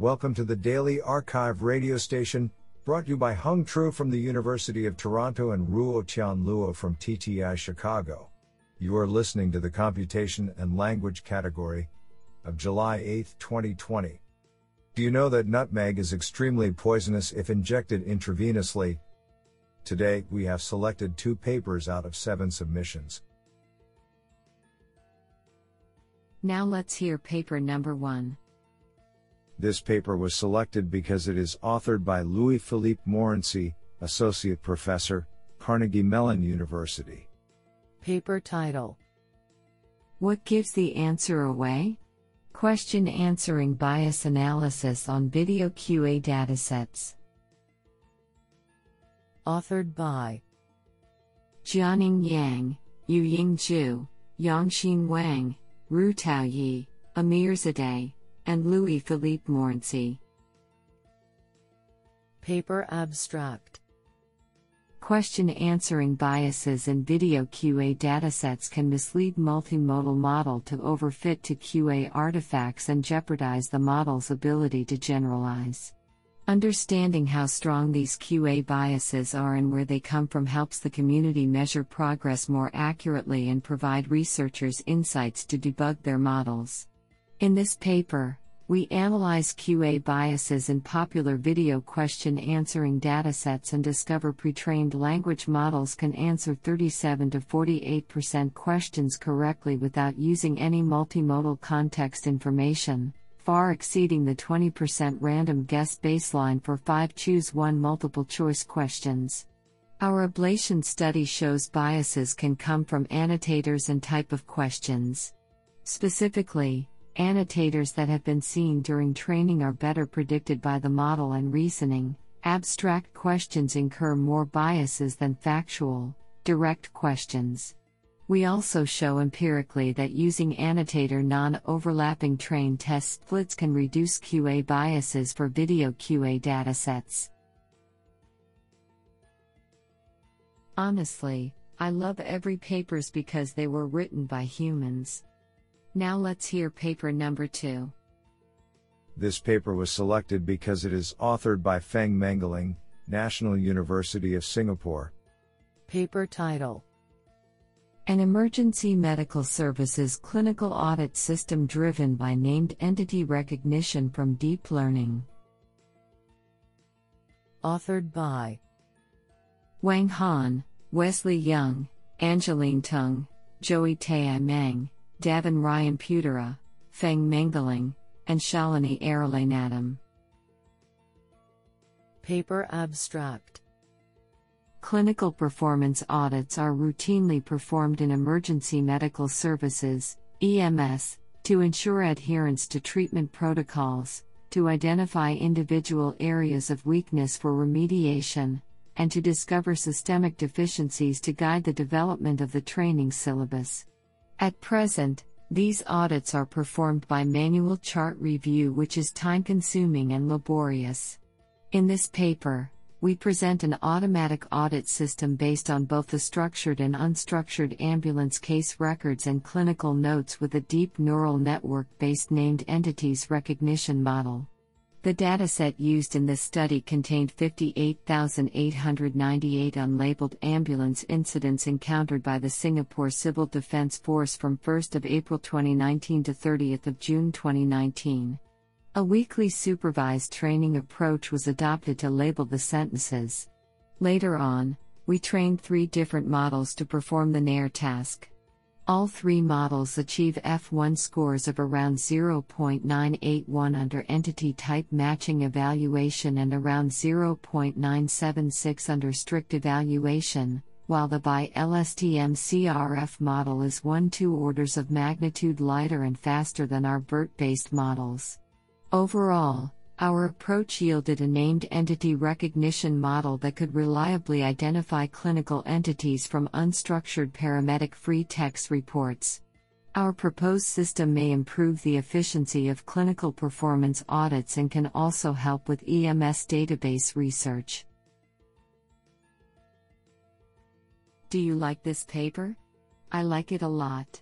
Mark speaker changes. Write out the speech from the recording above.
Speaker 1: Welcome to the Daily arXiv radio station, brought to you by Hung Tru from the University of Toronto and Ruo Tian Luo from TTI Chicago. You are listening to the Computation and Language category of July 8, 2020. Do you know that nutmeg is extremely poisonous if injected intravenously? Today, we have selected two papers out of seven submissions.
Speaker 2: Now let's hear paper number one.
Speaker 1: This paper was selected because it is authored by Louis Philippe Morency, Associate Professor, Carnegie Mellon University.
Speaker 3: Paper title
Speaker 2: What gives the answer away? Question answering bias analysis on video QA datasets.
Speaker 3: Authored by
Speaker 2: Jianing Yang, Yuying Zhu, Yongxin Wang, Ru Yi, Amir Zadeh, and Louis Philippe Morency.
Speaker 3: Paper abstract
Speaker 2: Question answering biases in video QA datasets can mislead multimodal model to overfit to QA artifacts and jeopardize the model's ability to generalize. Understanding how strong these QA biases are and where they come from helps the community measure progress more accurately and provide researchers insights to debug their models. In this paper, we analyze QA biases in popular video question answering datasets and discover pre trained language models can answer 37 to 48% questions correctly without using any multimodal context information, far exceeding the 20% random guess baseline for 5 choose 1 multiple choice questions. Our ablation study shows biases can come from annotators and type of questions. Specifically, Annotators that have been seen during training are better predicted by the model and reasoning. Abstract questions incur more biases than factual, direct questions. We also show empirically that using annotator non overlapping train test splits can reduce QA biases for video QA datasets. Honestly, I love every papers because they were written by humans. Now let's hear paper number 2.
Speaker 1: This paper was selected because it is authored by Feng Mengling, National University of Singapore.
Speaker 3: Paper title
Speaker 2: An emergency medical services clinical audit system driven by named entity recognition from deep learning.
Speaker 3: Authored by
Speaker 2: Wang Han, Wesley Yeung, Angeline Tung, Joey Tai Meng, Davin Ryanputera, Feng Mengling, and Shalini Arunachalam.
Speaker 3: Paper Abstract
Speaker 2: Clinical performance audits are routinely performed in emergency medical services, EMS, to ensure adherence to treatment protocols, to identify individual areas of weakness for remediation, and to discover systemic deficiencies to guide the development of the training syllabus. At present, these audits are performed by manual chart review, which is time consuming and laborious. In this paper, we present an automatic audit system based on both the structured and unstructured ambulance case records and clinical notes with a deep neural network based named entities recognition model. The dataset used in this study contained 58,898 unlabeled ambulance incidents encountered by the Singapore Civil Defence Force from 1 April 2019 to 30 June 2019. A weakly supervised training approach was adopted to label the sentences. Later on, we trained three different models to perform the NER task. All three models achieve F1 scores of around 0.981 under entity type matching evaluation and around 0.976 under strict evaluation, while the BI LSTM CRF model is 1 2 orders of magnitude lighter and faster than our BERT based models. Overall, our approach yielded a named entity recognition model that could reliably identify clinical entities from unstructured paramedic free text reports. Our proposed system may improve the efficiency of clinical performance audits and can also help with EMS database research. Do you like this paper? I like it a lot.